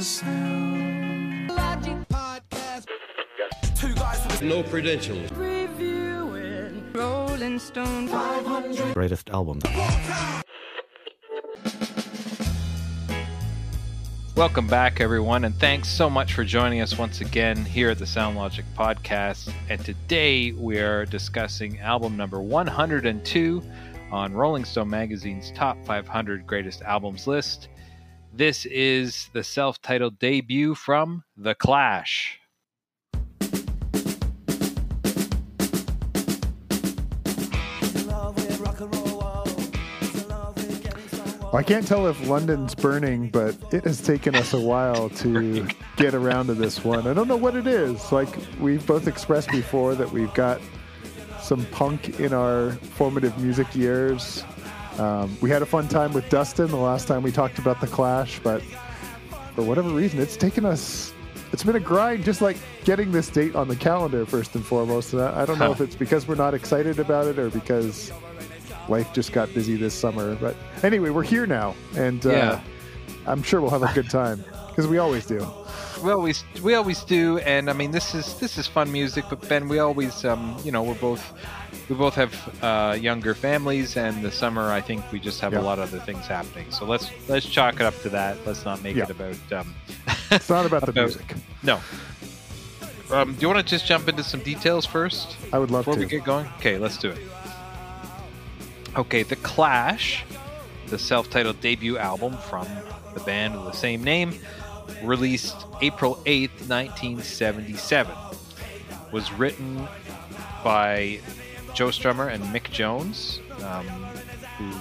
sound. Two guys with No credentials. Reviewing Rolling Stone 500. greatest album. Welcome back, everyone, and thanks so much for joining us once again here at the Sound Logic Podcast. And today we are discussing album number 102 on Rolling Stone Magazine's Top 500 Greatest Albums list. This is the self titled debut from The Clash. I can't tell if London's burning, but it has taken us a while to get around to this one. I don't know what it is. Like we've both expressed before that we've got some punk in our formative music years. Um, we had a fun time with Dustin the last time we talked about the Clash, but for whatever reason, it's taken us. It's been a grind, just like getting this date on the calendar first and foremost. And I I don't know Huh. if it's because we're not excited about it or because life just got busy this summer. But anyway, we're here now, and uh, Yeah. I'm sure we'll have a good time because we always do. we always we always do and i mean this is this is fun music but ben we always um you know we're both we both have uh younger families and the summer i think we just have Yeah. a lot of other things happening so let's let's chalk it up to that let's not make Yeah. it about um It's not about the About- music. no um do you want to just jump into some details first I would love before to. we get going okay let's do it okay the clash the self-titled debut album from the band of the same name released April 8th, 1977. Was written by Joe Strummer and Mick Jones, um, who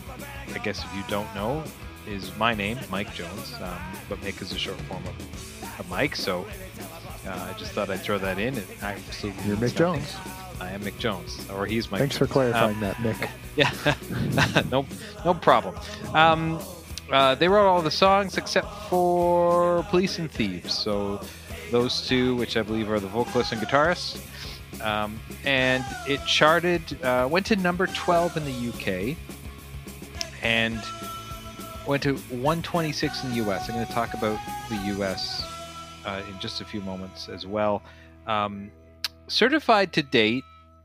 I guess if you don't know is my name, Mike Jones, um, but Mick is a short form of, of Mike, so uh, I just thought I'd throw that in. It absolutely You're Mick. Jones. I am Mick Jones, or he's Mike. Thanks for clarifying Um, that, Nick. yeah, no, no problem. Um, uh, they wrote all the songs except for "Police and Thieves." So those two, which I believe are the vocalist and guitarist, um, and it charted, uh, went to number twelve in the UK, and went to 126 in the US. I'm going to talk about the US uh, in just a few moments as well. Um, certified to date,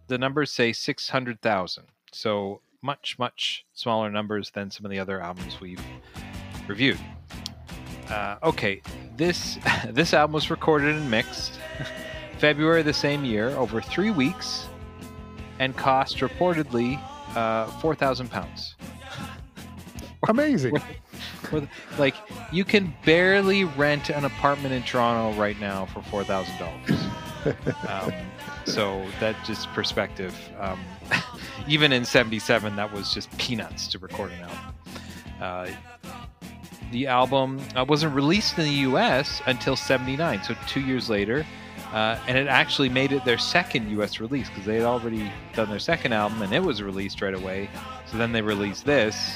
the numbers say 600,000. So much, much smaller numbers than some of the other albums we've reviewed. Uh, okay, this this album was recorded and mixed February of the same year, over three weeks, and cost reportedly uh, four thousand pounds. Amazing. Like you can barely rent an apartment in Toronto right now for four thousand dollars. Um, so that just perspective. Um, even in '77, that was just peanuts to record an album. Uh, the album uh, wasn't released in the U.S. until '79, so two years later, uh, and it actually made it their second U.S. release because they had already done their second album and it was released right away. So then they released this,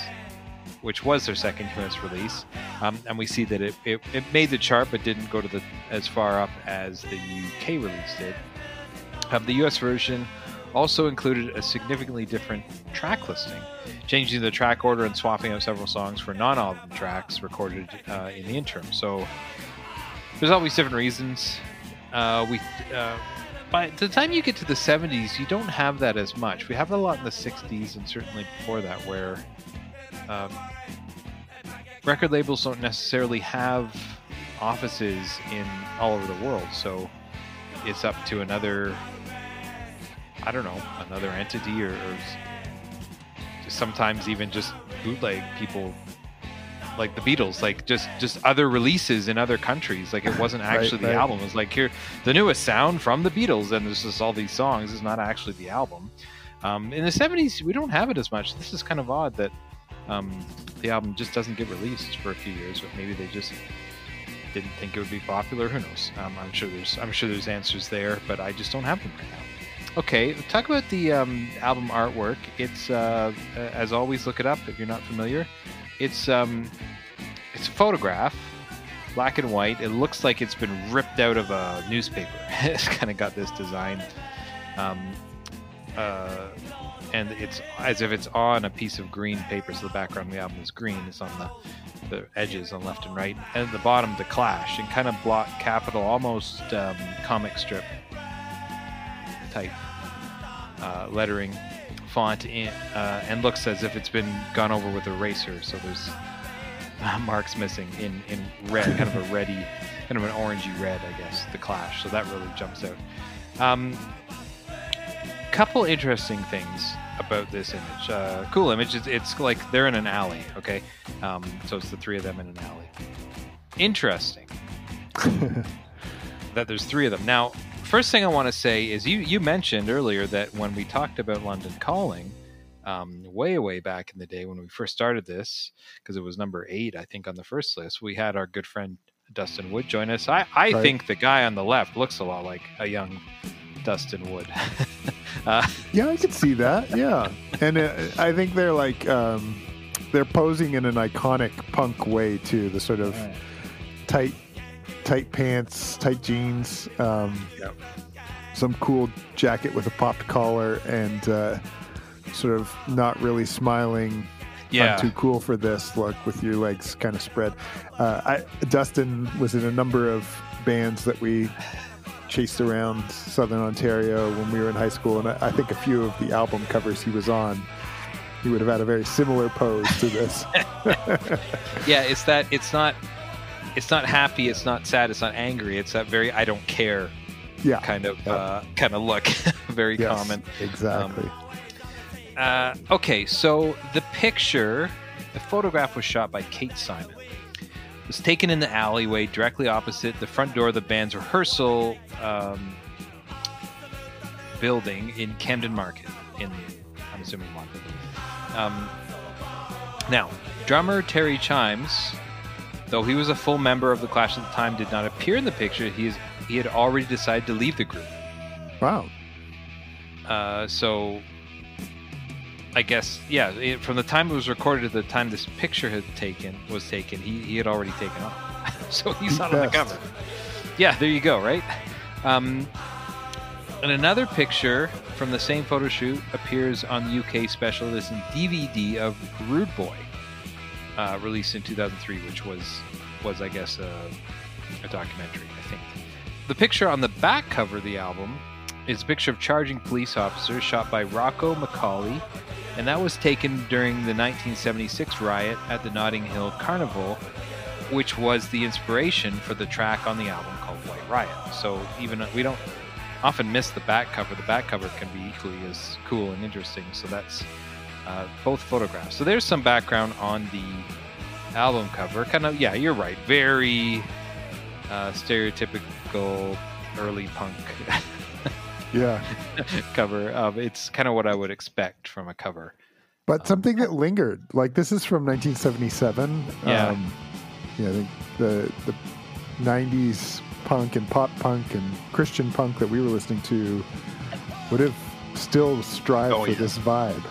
which was their second US release, um, and we see that it, it, it made the chart but didn't go to the as far up as the UK release did. Um, the US version also included a significantly different track listing, changing the track order and swapping out several songs for non-album tracks recorded uh, in the interim. So there's always different reasons. Uh, we uh, by the time you get to the 70s, you don't have that as much. We have a lot in the 60s and certainly before that, where um, record labels don't necessarily have offices in all over the world. So it's up to another, I don't know, another entity or, or sometimes even just bootleg people like the Beatles, like just just other releases in other countries. Like it wasn't Right, actually the right. album. It was like here the newest sound from the Beatles, and there's just all these songs. It's not actually the album. Um, in the '70s, we don't have it as much. This is kind of odd that um, the album just doesn't get released for a few years. But maybe they just didn't think it would be popular. Who knows? Um, I'm sure there's I'm sure there's answers there, but I just don't have them right now. Okay, talk about the um, album artwork. It's uh, as always, look it up if you're not familiar. It's um, it's a photograph, black and white. It looks like it's been ripped out of a newspaper. it's kind of got this design. Um, uh, and it's as if it's on a piece of green paper. So the background of the album is green. It's on the the edges on left and right, and at the bottom the Clash and kind of block capital, almost um, comic strip type uh, lettering font, in, uh, and looks as if it's been gone over with a eraser. So there's uh, marks missing in in red, kind of a reddy, kind of an orangey red, I guess. The Clash. So that really jumps out. Um, couple interesting things about this image. Uh, cool image. It's, it's like they're in an alley. Okay, um, so it's the three of them in an alley. Interesting that there's three of them. Now, first thing I want to say is you you mentioned earlier that when we talked about London Calling, um, way way back in the day when we first started this, because it was number eight I think on the first list, we had our good friend Dustin Wood join us. I I Right. think the guy on the left looks a lot like a young Dustin Wood. uh, Yeah, I could see that. Yeah, and uh, I think they're like um, they're posing in an iconic punk way too. The sort of tight, tight pants, tight jeans, um, Yep. some cool jacket with a popped collar, and uh, sort of not really smiling. yeah. I'm too cool for this look with your legs kind of spread. Uh, I, Dustin was in a number of bands that we chased around Southern Ontario when we were in high school, and I, I think a few of the album covers he was on, he would have had a very similar pose to this. yeah it's that it's not it's not happy it's not sad it's not angry it's that very i don't care yeah, kind of Yeah. uh, kind of look. Very yes, common. exactly. uh, okay so the picture the photograph was shot by kate simon. It was taken in the alleyway directly opposite the front door of the band's rehearsal um, building in camden market in i'm assuming london um, now drummer terry chimes Though he was a full member of the Clash at the time, did not appear in the picture. He is he had already decided to leave the group. wow. Uh, so, I guess yeah. It, from the time it was recorded to the time this picture had taken was taken, he, he had already taken off. so he's not on the cover. Yeah, there you go. Right. Um, and another picture from the same photo shoot appears on the UK special edition DVD of Rude Boy, uh, released in 2003, which was was I guess a, a documentary. I think the picture on the back cover of the album is a picture of charging police officers shot by Rocco Macauley, and that was taken during the 1976 riot at the Notting Hill Carnival, which was the inspiration for the track on the album called White Riot. So even we don't often miss the back cover. The back cover can be equally as cool and interesting. So that's uh, both photographs. So there's some background on the album cover. Kind of, yeah, you're right. Very uh, stereotypical early punk Yeah, cover. Um, it's kind of what I would expect from a cover. but something that lingered. Like this is from 1977. Yeah. Um, yeah, I think the the 90s punk and pop punk and Christian punk that we were listening to would have still strived Oh, for yeah. this vibe.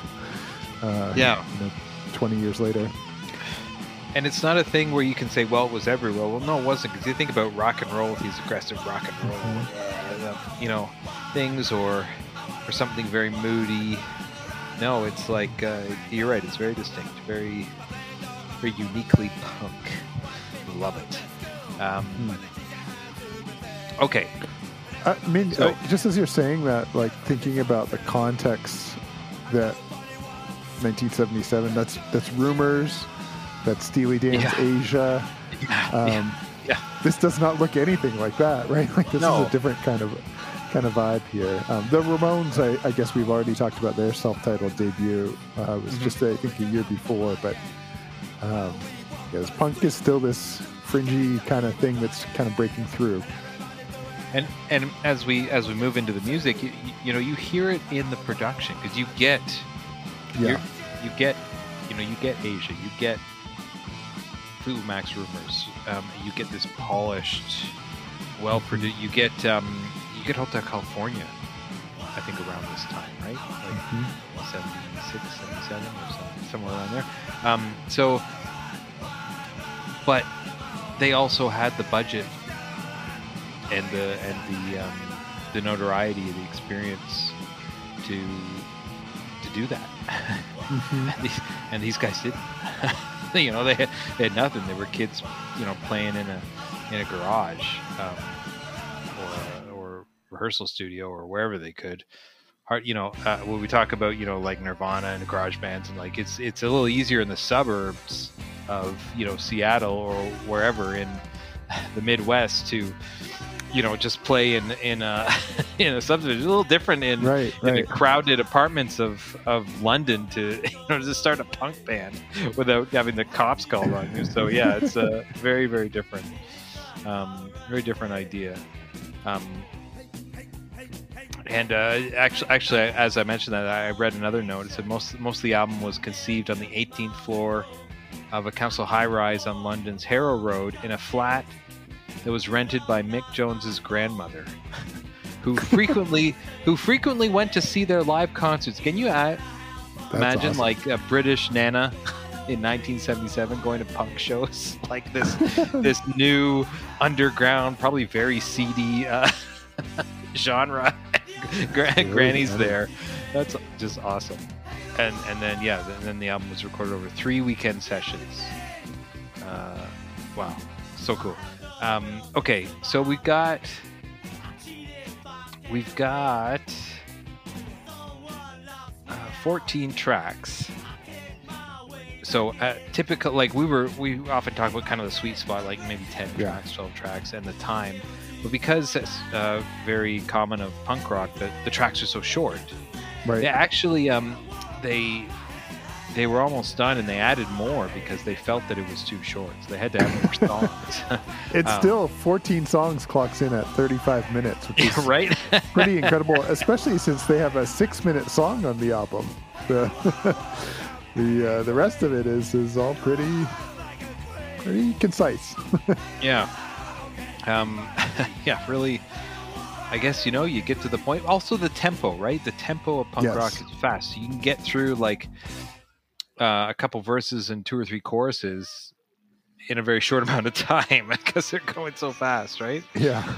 Uh, Yeah. you know, 20 years later. And it's not a thing where you can say, well, it was everywhere. Well, no, it wasn't. Because you think about rock and roll, with these aggressive rock and roll, uh, you know, things, or or something very moody. No, it's like uh, you're right. It's very distinct, very very uniquely punk. Love it. Um, okay, I mean, So- just as you're saying that, like thinking about the context that 1977, that's that's rumors, that's Steely Dan's Yeah. Aja. Um, yeah, yeah. This does not look anything like that, right? Like this No. is a different kind of kind of vibe here. Um, the Ramones, I, I guess we've already talked about their self-titled debut. Uh, was Mhm. just I think a year before, but um, yeah, punk is still this fringy kind of thing that's kind of breaking through. and and as we as we move into the music, you, you, you know, you hear it in the production because you get Yeah. You're, get, you know, you get Aja, you get Fleetwood Mac's rumors, um, you get this polished, well produced. You get um, you get Hotel California. I think around this time, right? Like Mhm. 76, 77 or something, somewhere around there. Um, so, but they also had the budget and the and the um, the notoriety, the experience to to do that, and, these, and these guys didn't. you know, they had, they had nothing. They were kids, you know, playing in a in a garage um, or or rehearsal studio or wherever they could. Hard, you know, uh, when we talk about you know like Nirvana and garage bands and like it's it's a little easier in the suburbs of you know Seattle or wherever in the Midwest to you know just play in in a in a subdivision. It's a little different in Right, in the crowded apartments of of London to you know to start a punk band without having the cops called on you. So yeah, it's a very very different, um, very different idea. Um, and uh, actually, actually, as I mentioned that, I read another note. It said most most of the album was conceived on the 18th floor of a council high-rise on London's Harrow Road in a flat that was rented by Mick Jones's grandmother, who frequently who frequently went to see their live concerts. Can you uh, imagine awesome. like a British nana in 1977 going to punk shows like this this new underground, probably very seedy uh, genre? Gra- Really Granny's funny. there. That's just awesome. And and then yeah, and then the album was recorded over three weekend sessions. Uh, wow, so cool. Um, okay, so we got we've got uh, 14 tracks. So uh, typical, like we were, we often talk about kind of the sweet spot, like maybe 10 Yeah. tracks, 12 tracks, and the time. But because it's uh, very common of punk rock that the tracks are so short, right. they actually um, they they were almost done, and they added more because they felt that it was too short. So they had to add more songs. It's um, still 14 songs clocks in at 35 minutes, which is right? pretty incredible, especially since they have a six-minute song on the album. The the uh, the rest of it is is all pretty pretty concise. Yeah. Um, yeah, really. I guess you know you get to the point. Also, the tempo, right? The tempo of punk Yes. rock is fast. You can get through like uh, a couple verses and two or three choruses in a very short amount of time because they're going so fast, right? yeah.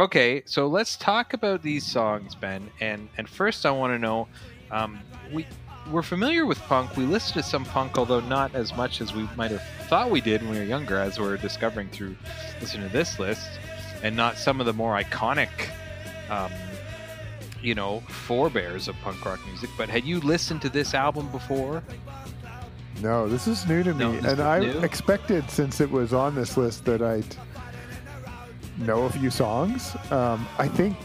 Okay, so let's talk about these songs, Ben. And and first, I want to know, um, we we're familiar with punk. We listened to some punk, although not as much as we might have thought we did when we were younger, as we're discovering through listening to this list, and not some of the more iconic, um, you know, forebears of punk rock music. But had you listened to this album before? No, this is new to me, No, and I new? expected since it was on this list that I'd know a few songs. Um, I think,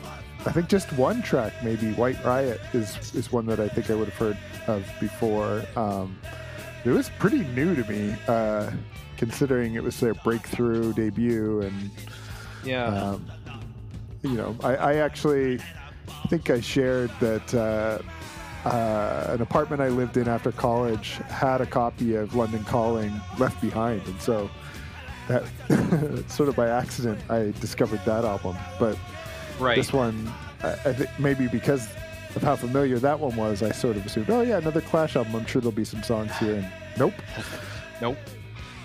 I think just one track, maybe "White Riot," is is one that I think I would have heard of before. Um, it was pretty new to me, uh, considering it was their breakthrough debut, and Yeah. um, you know, I, I actually think I shared that uh, uh, an apartment I lived in after college had a copy of London Calling left behind, and so that sort of by accident I discovered that album. But right. this one, I, I think maybe because of how familiar that one was, I sort of assumed, oh yeah, another Clash album. I'm sure there'll be some songs here. And nope. Nope.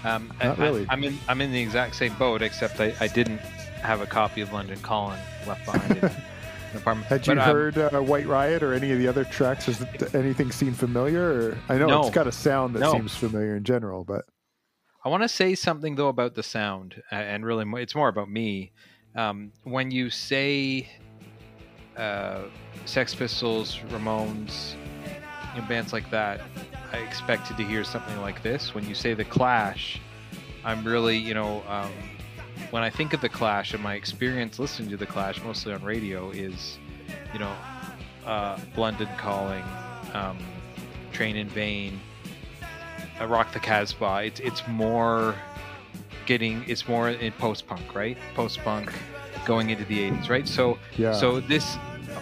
Um, Not I, really. I, am in I'm in the exact same boat, except I, I didn't have a copy of London Calling left behind in an apartment. Had you But, um, heard uh, White Riot or any of the other tracks? Has anything seem familiar? Or I know No. it's got a sound that No. seems familiar in general, but I want to say something though about the sound, and really, it's more about me. Um, when you say uh, Sex Pistols, Ramones, bands like that, I expected to hear something like this. When you say the Clash, I'm really, you know, um, when I think of the Clash and my experience listening to the Clash, mostly on radio, is, you know, uh, Calling, um, Train in Vain, uh, Rock the Casbah. It's it's more getting it's more in post punk, right? Post punk going into the 80s, right? So Yeah. so this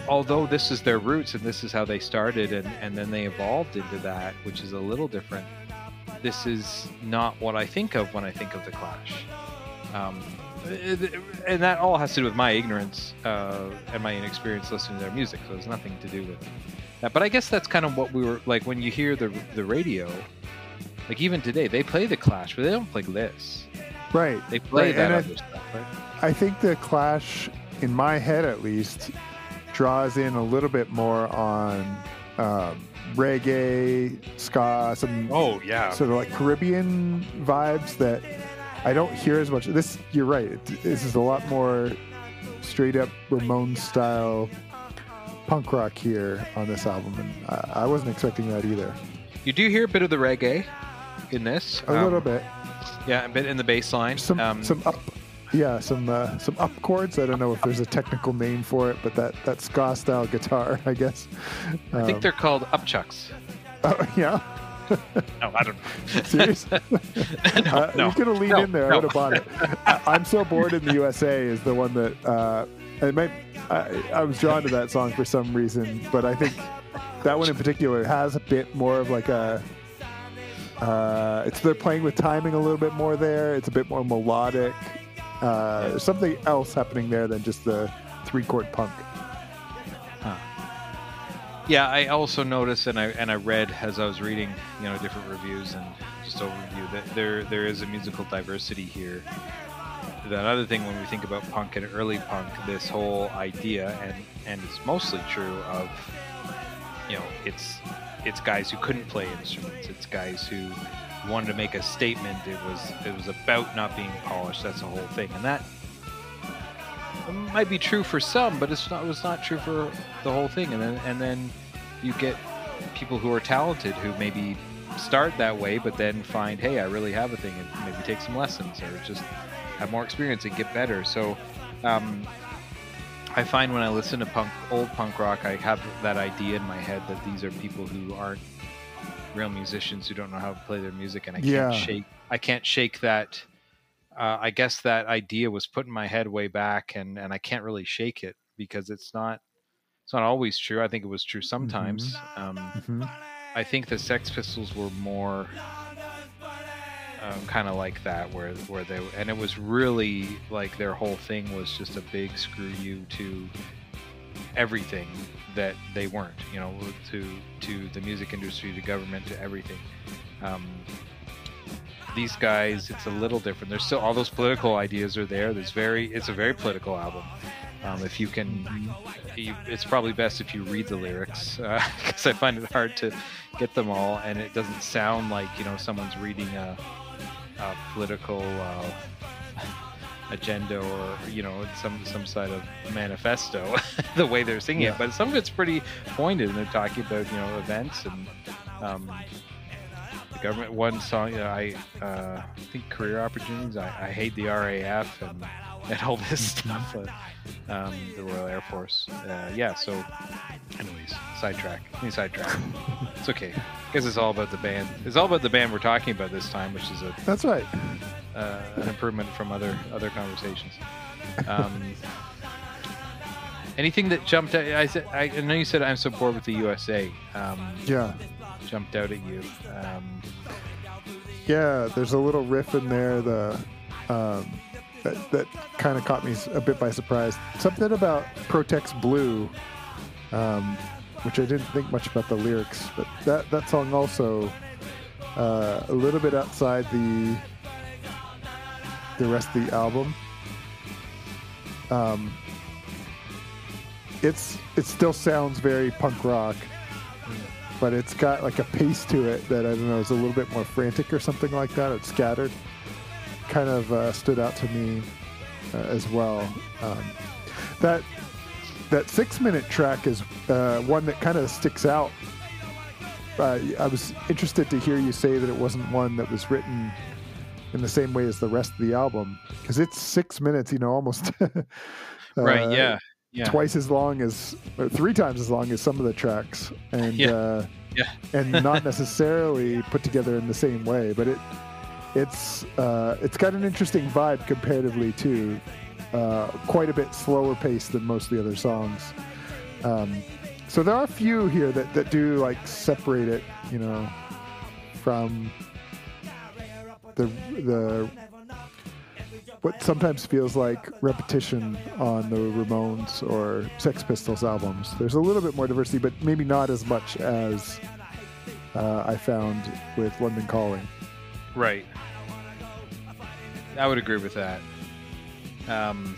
although this is their roots and this is how they started and, and then they evolved into that, which is a little different. This is not what I think of when I think of the Clash. Um, and that all has to do with my ignorance uh, and my inexperience listening to their music. So there's nothing to do with that. But I guess that's kind of what we were like when you hear the the radio. Like even today, they play the Clash, but they don't play this. Right. They play Right, that and I- other stuff. Right? I think the Clash, in my head at least, draws in a little bit more on um, reggae, ska, some Oh yeah. sort of like Caribbean vibes that I don't hear as much. This, you're right. it- This is a lot more straight up Ramones style punk rock here on this album, and I, I wasn't expecting that either. You do hear a bit of the reggae in this. A um, little bit, Yeah, a bit in the bass line. some um, some up, yeah, some uh, some up chords. I don't know if there's a technical name for it, but that that ska style guitar, I guess. I think Um, they're called upchucks. oh, yeah. No, I don't know. Serious? no, Uh, no, you could have leaned no, in there. I would have bought it. I'm so bored in the USA is the one that uh, it might. I, I was drawn to that song for some reason, but I think that one in particular has a bit more of like a. Uh, it's they're playing with timing a little bit more there. It's a bit more melodic. Uh, there's something else happening there than just the three chord punk. Yeah, I also noticed, and I and I read as I was reading, you know, different reviews and just overview that there there is a musical diversity here. That other thing when we think about punk and early punk, this whole idea, and and it's mostly true of, you know, it's it's guys who couldn't play instruments. It's guys who wanted to make a statement. It was it was about not being polished. That's the whole thing, and that might be true for some, but it's not. It was not true for the whole thing. And then and then you get people who are talented who maybe start that way, but then find, hey, I really have a thing, and maybe take some lessons or just have more experience and get better. So. Um, I find when I listen to punk, old punk rock, I have that idea in my head that these are people who aren't real musicians who don't know how to play their music, and I can't shake. I can't shake that. Uh, I guess that idea was put in my head way back, and and I can't really shake it because it's not. It's not always true. I think it was true sometimes. Um, Mhm. I think the Sex Pistols were more um, kind of like that, where where they and it was really like their whole thing was just a big screw you to everything that they weren't. You know, to to the music industry, to government, to everything. Um, these guys, it's a little different. There's still all those political ideas are there. There's very, it's a very political album. Um, if you can, you, it's probably best if you read the lyrics because I find it hard to get them all, and it doesn't sound like you know someone's reading a, a political uh, agenda or you know some some side of manifesto the way they're singing Yeah. it. But some of it's pretty pointed, and they're talking about you know events and. Um, the government one song you know, I uh, think career opportunities I, I hate the RAF and, and all this stuff uh, um, the Royal Air Force. Uh, yeah so anyways sidetrack. Any sidetrack. It's okay. Because it's all about the band. It's all about the band we're talking about this time which is a, That's right. uh, an improvement from other other conversations. Um, anything that jumped out I, said, I know you said I'm so bored with the USA um, Yeah. jumped out at you. Um, Yeah, there's a little riff in there the um, that, that kind of caught me a bit by surprise. Something about Protex Blue, um, which I didn't think much about the lyrics, but that that song also uh, a little bit outside the the rest of the album. Um, it's it still sounds very punk rock but it's got like a pace to it that I don't know is a little bit more frantic or something like that. It's scattered. Kind of uh, stood out to me uh, as well. Um, that that six minute track is uh, one that kind of sticks out. Uh, I was interested to hear you say that it wasn't one that was written in the same way as the rest of the album because it's six minutes. You know, almost. right uh, yeah yeah twice as long as or three times as long as some of the tracks and Yeah. uh Yeah. and not necessarily put together in the same way but it it's uh, it's got an interesting vibe comparatively too. Uh, quite a bit slower pace than most of the other songs. Um, so there are a few here that, that do like separate it, you know, from the the what sometimes feels like repetition on the Ramones or Sex Pistols albums. There's a little bit more diversity, but maybe not as much as uh, I found with London Calling. Right. I would agree with that. Um,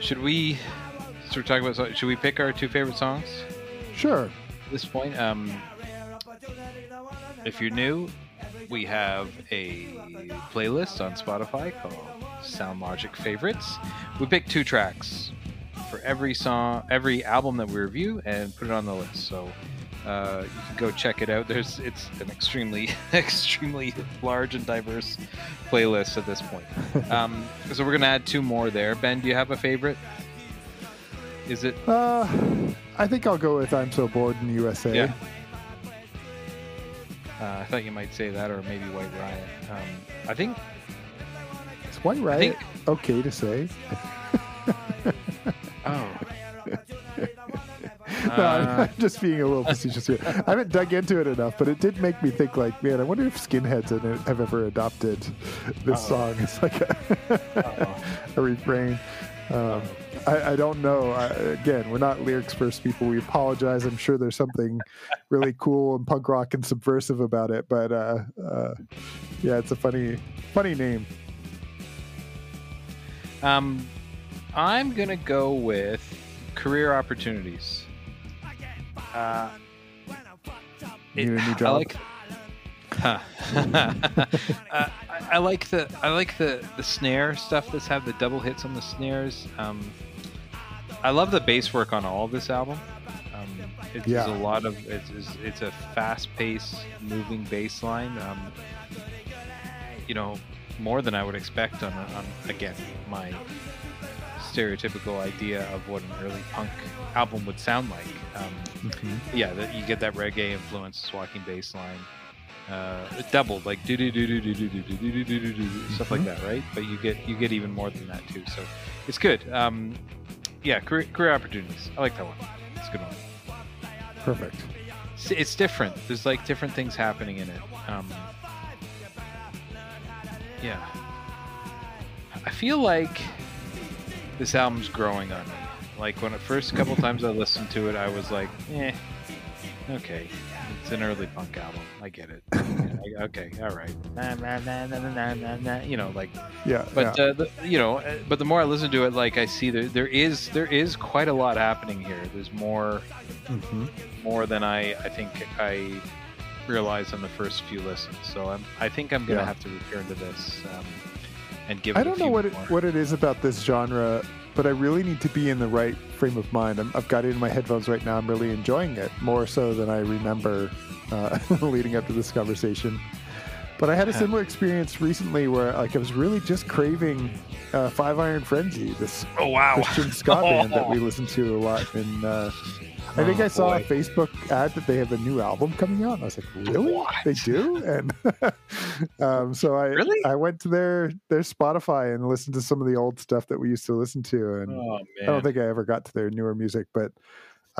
should we start talking about? Should we pick our two favorite songs Sure. at this point? Um, if you're new, we have a playlist on Spotify called Sound Logic Favorites. We pick two tracks for every song, every album that we review, and put it on the list. So uh, you can go check it out. There's it's an extremely, extremely large and diverse playlist at this point. Um, so we're gonna add two more there. Ben, do you have a favorite? Is it? Uh, I think I'll go with I'm So Bored in the USA. Yeah. Uh, I thought you might say that, or maybe White Riot. Um, I think it's White Riot okay to say? No, I'm Uh, just being a little facetious here. I haven't dug into it enough, but it did make me think, like, man, I wonder if skinheads have ever adopted this song. It's like a, a refrain. Um, I, I don't know. I, again, we're not lyrics first people. We apologize. I'm sure there's something really cool and punk rock and subversive about it, but uh, uh, yeah, it's a funny, funny name. um, I'm gonna go with career opportunities. Uh, Need a new I like. Huh. uh, I, I like the I like the the snare stuff that's have the double hits on the snares. Um, I love the bass work on all of this album. Um, it's Yeah. a lot of it's, it's, it's a fast paced moving bass line. Um, you know, more than I would expect on, on again my stereotypical idea of what an early punk album would sound like. Um, yeah, that you get that reggae influence, walking bass line. Uh, doubled like do do do do do do do do do do do do stuff like that, right? But you get you get even more than that too. So it's good. Um, yeah, career, career opportunities. I like that one. It's a good one. Perfect. It's, it's different. There's like different things happening in it. Um, yeah, I feel like this album's growing on me. Like when the first couple times I listened to it, I was like, eh, okay, it's an early punk album. I get it. Yeah, I- okay, all right. Na, na, na, na, na, na, na, You know, like Yeah. but yeah. uh, the, you know, uh, but the more I listen to it, like I see there there is there is quite a lot happening here. There's more Mhm. more than I I think I realized on the first few listens. So I'm I think I'm gonna Yeah. have to return to this um, and give. I don't know what it, what it is about this genre, but I really need to be in the right frame of mind. I'm, I've got it in my headphones right now. I'm really enjoying it more so than I remember uh, leading up to this conversation. But I had a similar experience recently where like I was really just craving uh, Five Iron Frenzy, this Oh wow! Christian ska band that we listen to a lot. And uh, I think Oh, I saw a. Facebook ad that they have a new album coming out. And I was like, really? What? They do? And um, so I Really? I went to their their Spotify and listened to some of the old stuff that we used to listen to. And Oh I don't think I ever got to their newer music, but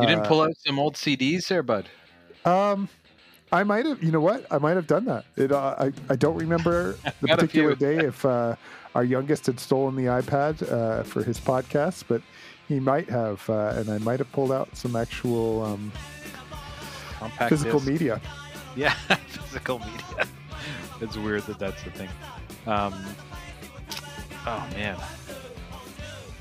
You didn't uh, pull out some old CDs there, bud. Um, I might have. You know what? I might have done that. It. Uh, I. I don't remember the particular day if uh, our youngest had stolen the iPad uh, for his podcast, but he might have, uh, and I might have pulled out some actual um, physical disc. media. Yeah, physical media. It's weird that that's the thing. Um, oh man.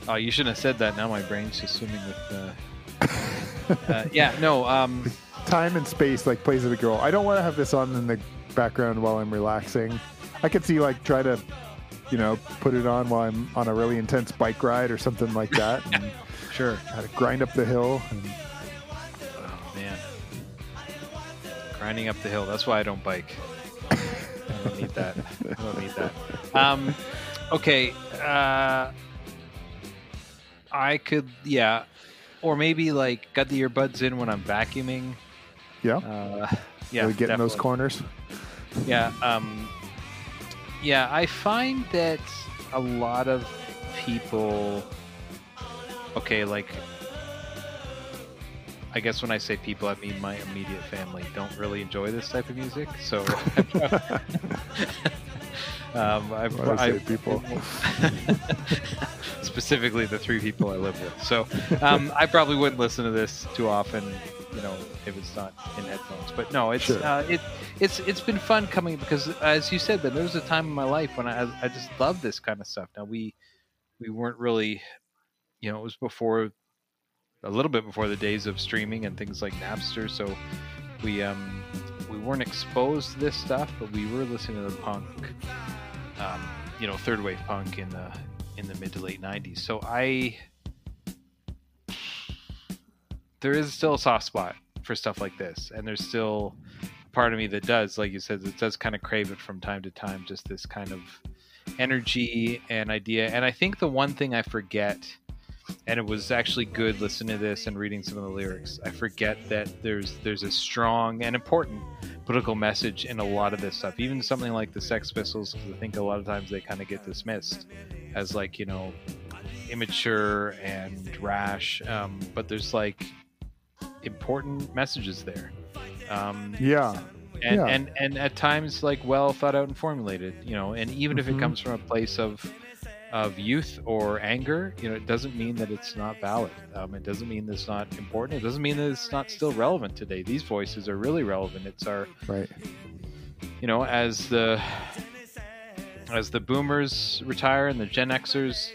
Oh, you shouldn't have said that. Now my brain's just swimming with. Uh, uh, yeah, no. Um, Time and space like plays a big role. I don't want to have this on in the background while I'm relaxing. I could see like try to, you know, put it on while I'm on a really intense bike ride or something like that, and sure. try to grind up the hill. And, Oh man. Grinding up the hill. That's why I don't bike. I don't need that. I don't need that. Um, okay. Uh, I could, yeah, or maybe like got the earbuds in when I'm vacuuming. Yeah, Uh, yeah, really getting those corners. Yeah. Um, yeah, I find that a lot of people. Okay, like. I guess when I say people, I mean my immediate family don't really enjoy this type of music. So. um, I've, When I say I've- people. specifically the three people I live with. So um, I probably wouldn't listen to this too often, you know, if it's not in headphones. But no, it's Sure. uh, it it's it's been fun coming because, as you said, Ben, there was a time in my life when I I just loved this kind of stuff. Now we we weren't really, you know, it was before a little bit before the days of streaming and things like Napster. So we um we weren't exposed to this stuff, but we were listening to the punk, um, you know, third wave punk in the in the mid to late '90s. So I there is still a soft spot for stuff like this, and there's still part of me that does, like you said, it does kind of crave it from time to time, just this kind of energy and idea. And I think the one thing I forget and it was actually good listening to this and reading some of the lyrics. I forget that there's there's a strong and important political message in a lot of this stuff. Even something like the Sex Pistols, because I think a lot of times they kind of get dismissed as like you know immature and rash. Um, but there's like important messages there. Um, Yeah. and, Yeah. and and at times like well thought out and formulated you know and even if it Mhm. comes from a place of of youth or anger you know it doesn't mean that it's not valid um, it doesn't mean that it's not important it doesn't mean that it's not still relevant today these voices are really relevant it's our Right. you know as the as the boomers retire and the gen xers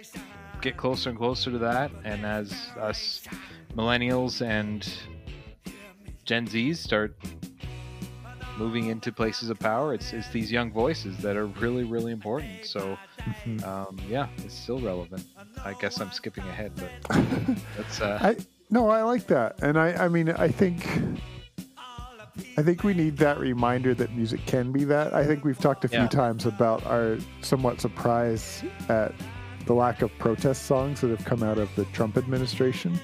get closer and closer to that and as us millennials and gen z's start moving into places of power it's, it's these young voices that are really really important so Mhm. um, yeah it's still relevant i guess i'm skipping ahead but that's uh, I no, I like that, and I I mean I think I think we need that reminder that music can be that. I think we've talked a few Yeah. times about our somewhat surprise at the lack of protest songs that have come out of the Trump administration.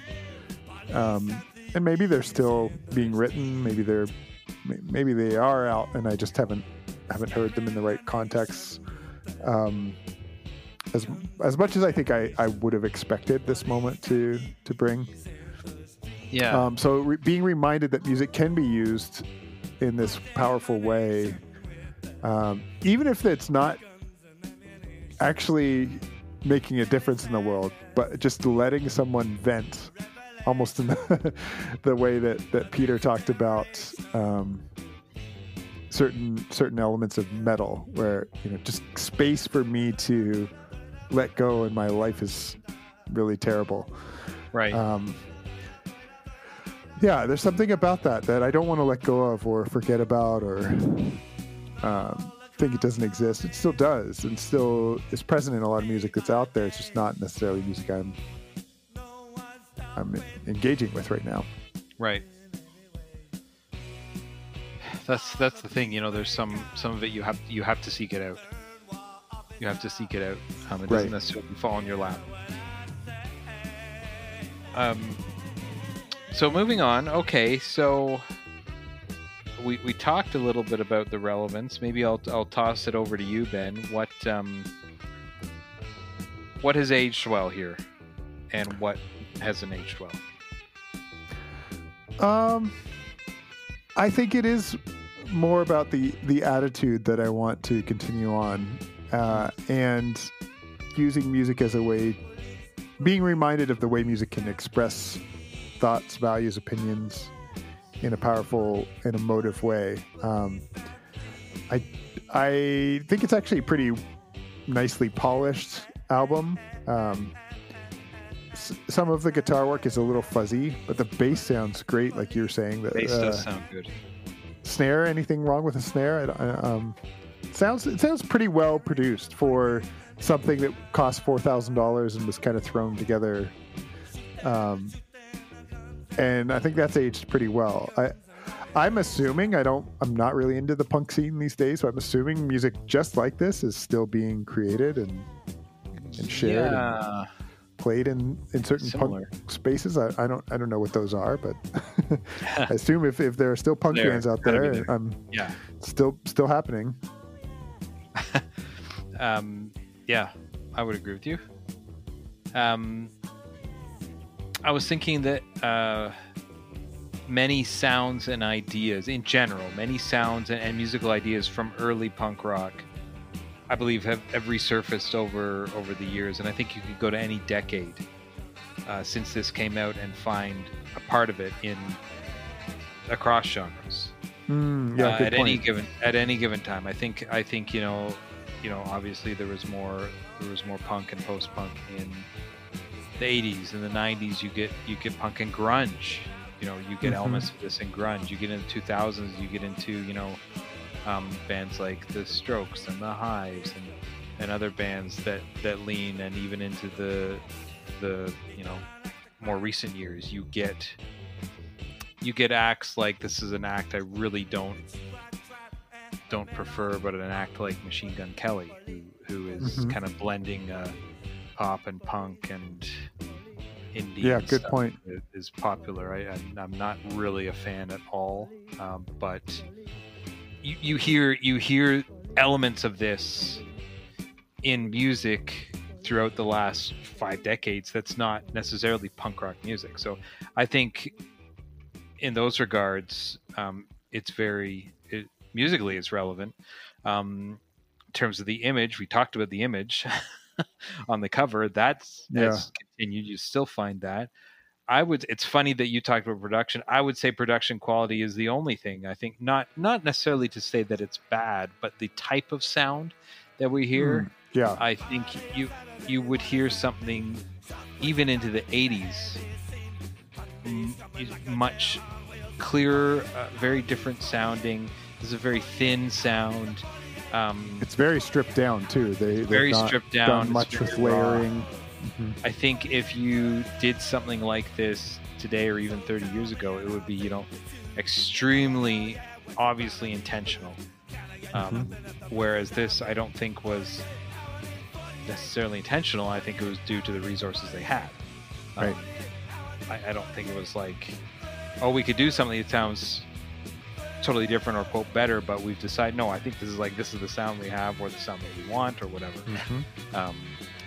Um, and maybe they're still being written. Maybe they're maybe they are out, and I just haven't haven't heard them in the right context. Um, as as much as I think I, I would have expected this moment to to bring. yeah Um, so re- being reminded that music can be used in this powerful way, um, even if it's not actually making a difference in the world, but just letting someone vent, almost in the, the way that, that Peter talked about um, certain certain elements of metal, where you know just space for me to let go, and my life is really terrible. right Um, yeah, there's something about that that I don't want to let go of or forget about or um, think it doesn't exist. It still does and still is present in a lot of music that's out there. It's just not necessarily music I'm I'm engaging with right now. Right. That's that's the thing, you know. There's some some of it you have you have to seek it out. You have to seek it out. Um, it doesn't necessarily fall in your lap. Um. So moving on. Okay, so we we talked a little bit about the relevance. Maybe I'll I'll toss it over to you, Ben. What um what has aged well here, and what hasn't aged well? Um, I think it is more about the the attitude that I want to continue on, uh, and using music as a way, being reminded of the way music can express thoughts, values, opinions in a powerful and emotive way. Um, I I think it's actually a pretty nicely polished album. Um, some of the guitar work is a little fuzzy, but the bass sounds great, like you were saying. The Bass uh, does sound good. snare. Anything wrong with a snare? I, um, it sounds it sounds pretty well produced for something that cost four thousand dollars and was kind of thrown together. Um, and I think that's aged pretty well. I. I'm assuming I don't. I'm not really into the punk scene these days, so I'm assuming music just like this is still being created and and shared. and- Yeah. Played in in certain Similar. punk spaces. I, I don't I don't know what those are, but I assume if, if there are still punk There, bands out there, there. um, Yeah. still still happening. Um, yeah, I would agree with you. Um, I was thinking that uh, many sounds and ideas, in general, many sounds and, and musical ideas from early punk rock, I believe, have, have resurfaced over over the years. And I think you could go to any decade uh, since this came out and find a part of it in across genres Mm, yeah, uh, at point. any given at any given time. I think I think you know, you know, obviously there was more there was more punk and post punk in the 80s and the 90s. You get you get punk and grunge. You know, you get Mhm. elements of this in grunge. You get into 2000s. You get into you know um, bands like the Strokes and the Hives and and other bands that that lean and even into the the you know more recent years. You get you get acts like this is an act I really don't don't prefer, but an act like Machine Gun Kelly, who who is Mhm. kind of blending uh, pop and punk and indie. Yeah, good point. Is popular. I, I'm, I'm not really a fan at all, um, but you, you hear you hear elements of this in music throughout the last five decades that's not necessarily punk rock music. So I think in those regards, um, it's very it, musically it's relevant. Um, in terms of the image, we talked about the image on the cover. That's Yeah. has continued. You still find that. I would. It's funny that you talked about production. I would say production quality is the only thing. I think not not necessarily to say that it's bad, but the type of sound that we hear. Yeah, I think you you would hear something even into the 80s much clearer, uh, very different sounding. There's a very thin sound. Um, it's very stripped down too. They very stripped down. done much with layering. raw. Layering. I think if you did something like this today or even 30 years ago, it would be, you know, extremely obviously intentional. Um, Whereas this, I don't think was necessarily intentional. I think it was due to the resources they had. Um, Right. I, I don't think it was like, oh, we could do something that sounds totally different or quote better, but we've decided no. I think this is like this is the sound we have or the sound that we want or whatever. Mhm. Um,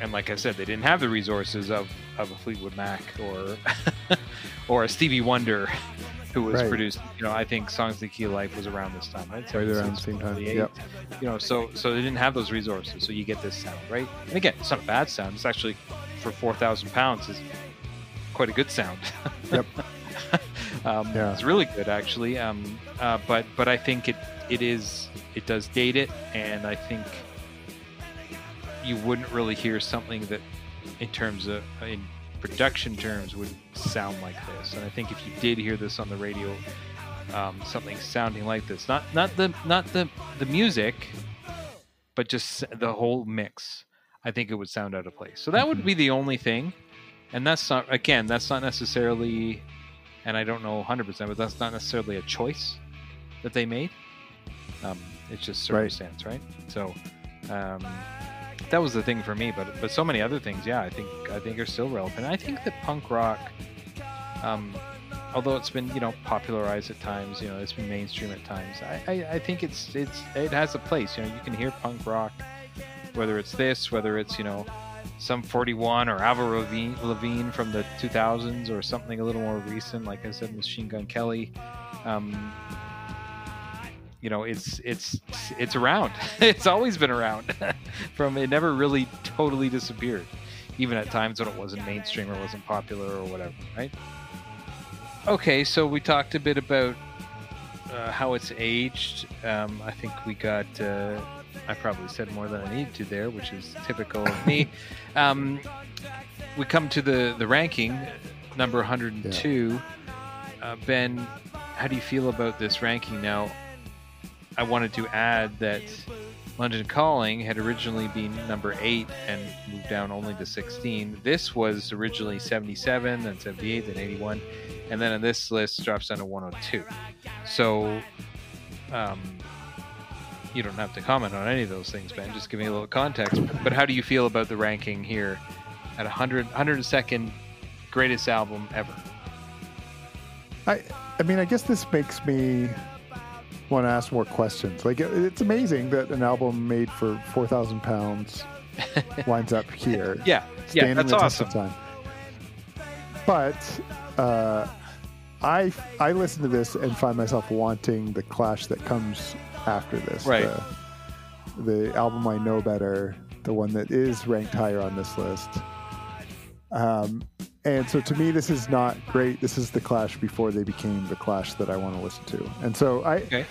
and like I said, they didn't have the resources of, of a Fleetwood Mac or or a Stevie Wonder, who was Right. produced. You know, I think "Songs of the Key of Life" was around this time, right? Right around the same time, 78. yep. You know, so so they didn't have those resources, so you get this sound, right? And again, it's not a bad sound. It's actually for four thousand pounds is quite a good sound. Yep. um, Yeah. It's really good, actually. Um, uh, but but I think it it is it does date it, and I think you wouldn't really hear something that, in terms of in production terms, would sound like this. And I think if you did hear this on the radio, um, something sounding like this, not not the not the the music, but just the whole mix, I think it would sound out of place. So that would be the only thing, and that's not again that's not necessarily, and I don't know 100, percent but that's not necessarily a choice that they made. Um, it's just Right. circumstance, right? So. Um, that was the thing for me, but but so many other things, yeah, I think I think are still relevant. I think that punk rock, um, although it's been you know popularized at times, you know it's been mainstream at times. I, I, I think it's it's it has a place. You know, you can hear punk rock, whether it's this, whether it's you know Sum 41 or Lavigne, Lavigne from the 2000s or something a little more recent, like I said, Machine Gun Kelly. Um, you know, it's it's it's around. it's always been around. From it never really totally disappeared, even at times when it wasn't mainstream or wasn't popular or whatever, right? Okay, so we talked a bit about uh, how it's aged. Um, I think we got. Uh, I probably said more than I needed to there, which is typical of me. Um, we come to the the ranking, number 102. Uh, ben, how do you feel about this ranking now? I wanted to add that London Calling had originally been number eight and moved down only to 16. This was originally 77, then 78, then 81, and then on this list drops down to 102. So, um, you don't have to comment on any of those things, Ben. Just give me a little context. But how do you feel about the ranking here at 100 102nd greatest album ever. I I mean, I guess this makes me want to ask more questions. Like, it- it's amazing that an album made for four thousand pounds winds up here. Yeah, yeah, that's the test awesome. of time. But uh, I I listen to this and find myself wanting the Clash that comes after this. Right. The, the album I know better, the one that is ranked higher on this list. Um, and so to me, this is not great. This is the Clash before they became the Clash that I want to listen to. And so I, Okay.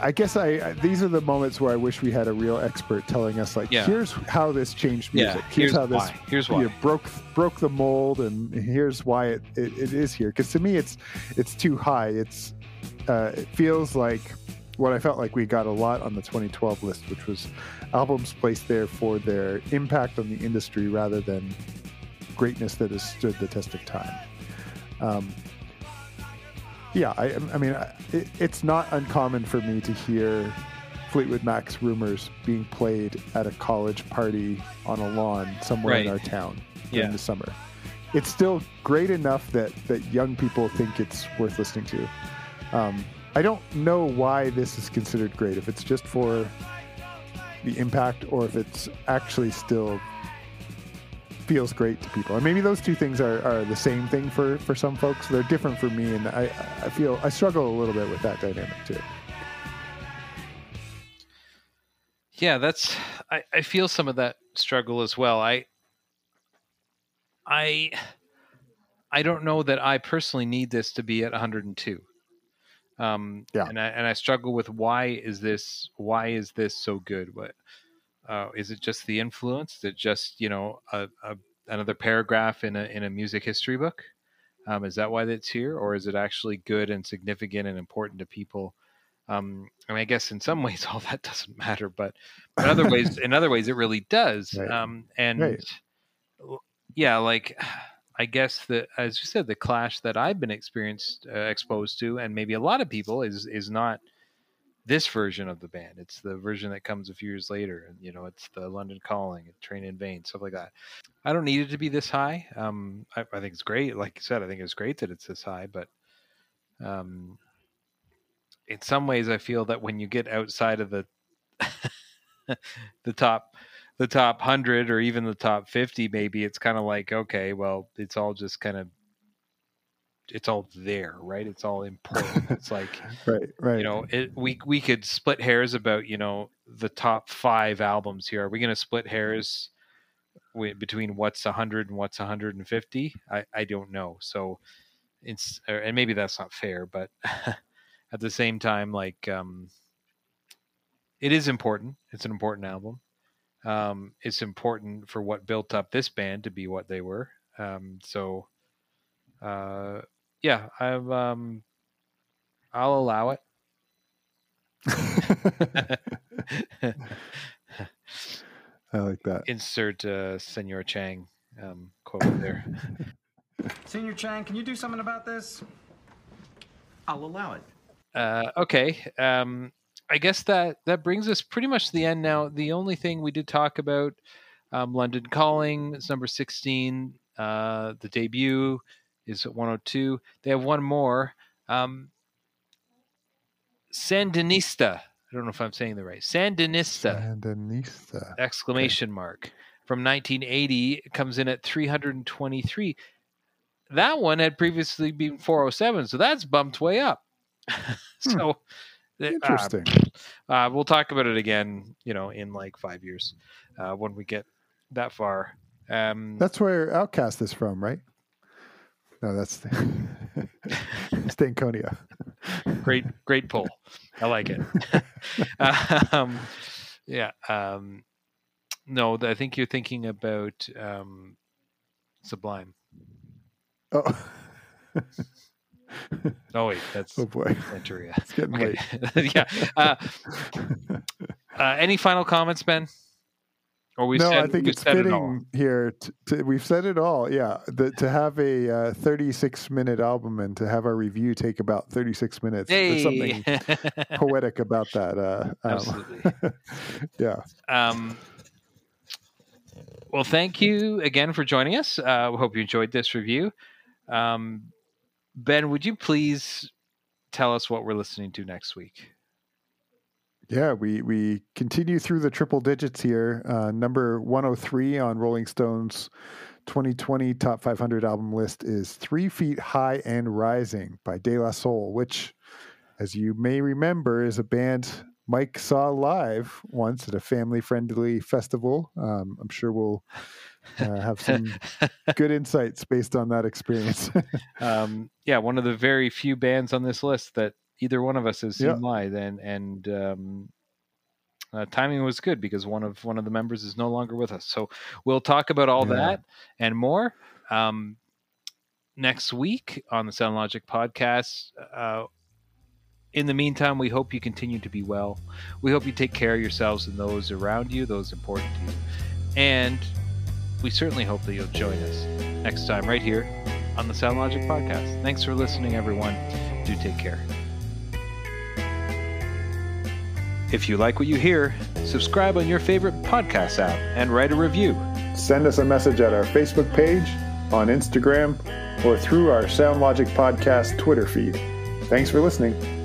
I guess I, I these are the moments where I wish we had a real expert telling us like, Yeah. here's how this changed Yeah, music. here's how this why. Here's you why. know, broke broke the mold, and here's why it, it, it is here. Because to me, it's it's too high. It's uh, it feels like what I felt like we got a lot on the 2012 list, which was albums placed there for their impact on the industry rather than greatness that has stood the test of time. Um, yeah, I, I mean, I- it, it's not uncommon for me to hear Fleetwood Mac's rumors being played at a college party on a lawn somewhere in our town during Yeah. the summer. It's still great enough that that young people think it's worth listening to. Um, I don't know why this is considered great. If it's just for the impact, or if it's actually still feels great to people. And maybe those two things are, are the same thing for, for some folks. They're different for me, and I, I feel I struggle a little bit with that dynamic too. Yeah, that's I, I feel some of that struggle as well. I I I don't know that I personally need this to be at 102. Um Yeah. and I and I struggle with why is this why is this so good? What uh, is it just the influence? Is it just, you know, a, a another paragraph in a in a music history book? Um, is that why that's here, or is it actually good and significant and important to people? Um, I mean, I guess in some ways all that doesn't matter, but in other ways, in other ways, it really does. Right. Um, and Right. yeah, like I guess the as you said, the clash that I've been experienced uh, exposed to, and maybe a lot of people is is not this version of the band. It's the version that comes a few years later, and you know, it's the London Calling, Train in Vain, stuff like that. I don't need it to be this high. Um, I, I think it's great. Like you said, I think it's great that it's this high, but um, in some ways, I feel that when you get outside of the the top the top 100 or even the top 50 maybe it's kind of like okay well it's all just kind of it's all there right? It's all important. It's like Right, right. you know it, we we could split hairs about you know the top five albums here. Are we going to split hairs wi- between what's 100 and what's 150 i i don't know. So it's or- and maybe that's not fair but at the same time like um it is important. It's an important album um it's important for what built up this band to be what they were um so uh yeah i've um i'll allow it I like that. insert uh, Senor Chang um, quote there. Senor Chang, can you do something about this? I'll allow it. Uh, okay, um, I guess that that brings us pretty much to the end now. The only thing we did talk about, um, London Calling, is number sixteen. Uh, the debut is at one hundred two. They have one more, um, Sandinista. I don't know if I'm saying the right. Sandinista! Sandinista. exclamation mark from 1980 comes in at 323 that one had previously been 407 so that's bumped way up so uh, Interesting. uh, we'll talk about it again you know in like five years uh, when we get that far um, That's where OutKast is from, right? No, that's Stankonia. great great pull i like it um, yeah um, no i think you're thinking about um, sublime Oh, oh wait that's oh boy, Manchuria. it's getting Okay. late. yeah. Uh, uh, any final comments, Ben? Or we no, said, I think it's said it fitting here. To, to, we've said it all. Yeah, the, to have a uh, 36 minute album and to have our review take about 36 minutes. There's something poetic about that. Uh, um, Absolutely. yeah. um, Well, thank you again for joining us. Uh, we hope you enjoyed this review. Um, ben, would you please tell us what we're listening to next week? Yeah, we we continue through the triple digits here. Uh, number 103 on Rolling Stone's 2020 Top 500 album list is Three Feet High and Rising by De La Soul, which, as you may remember, is a band Mike saw live once at a family friendly festival. Um, I'm sure we'll uh, have some good insights based on that experience. um, yeah, one of the very few bands on this list that either one of us has seen yeah. live, and and um, uh, timing was good because one of one of the members is no longer with us. So we'll talk about all yeah. that and more um, next week on the Sound Logic podcast. Uh, in the meantime, we hope you continue to be well. We hope you take care of yourselves and those around you, those important to you. And we certainly hope that you'll join us next time right here on the Sound Logic podcast. Thanks for listening, everyone. Do take care. If you like what you hear, subscribe on your favorite podcast app and write a review. Send us a message at our Facebook page, on Instagram, or through our SoundLogic Podcast Twitter feed. Thanks for listening.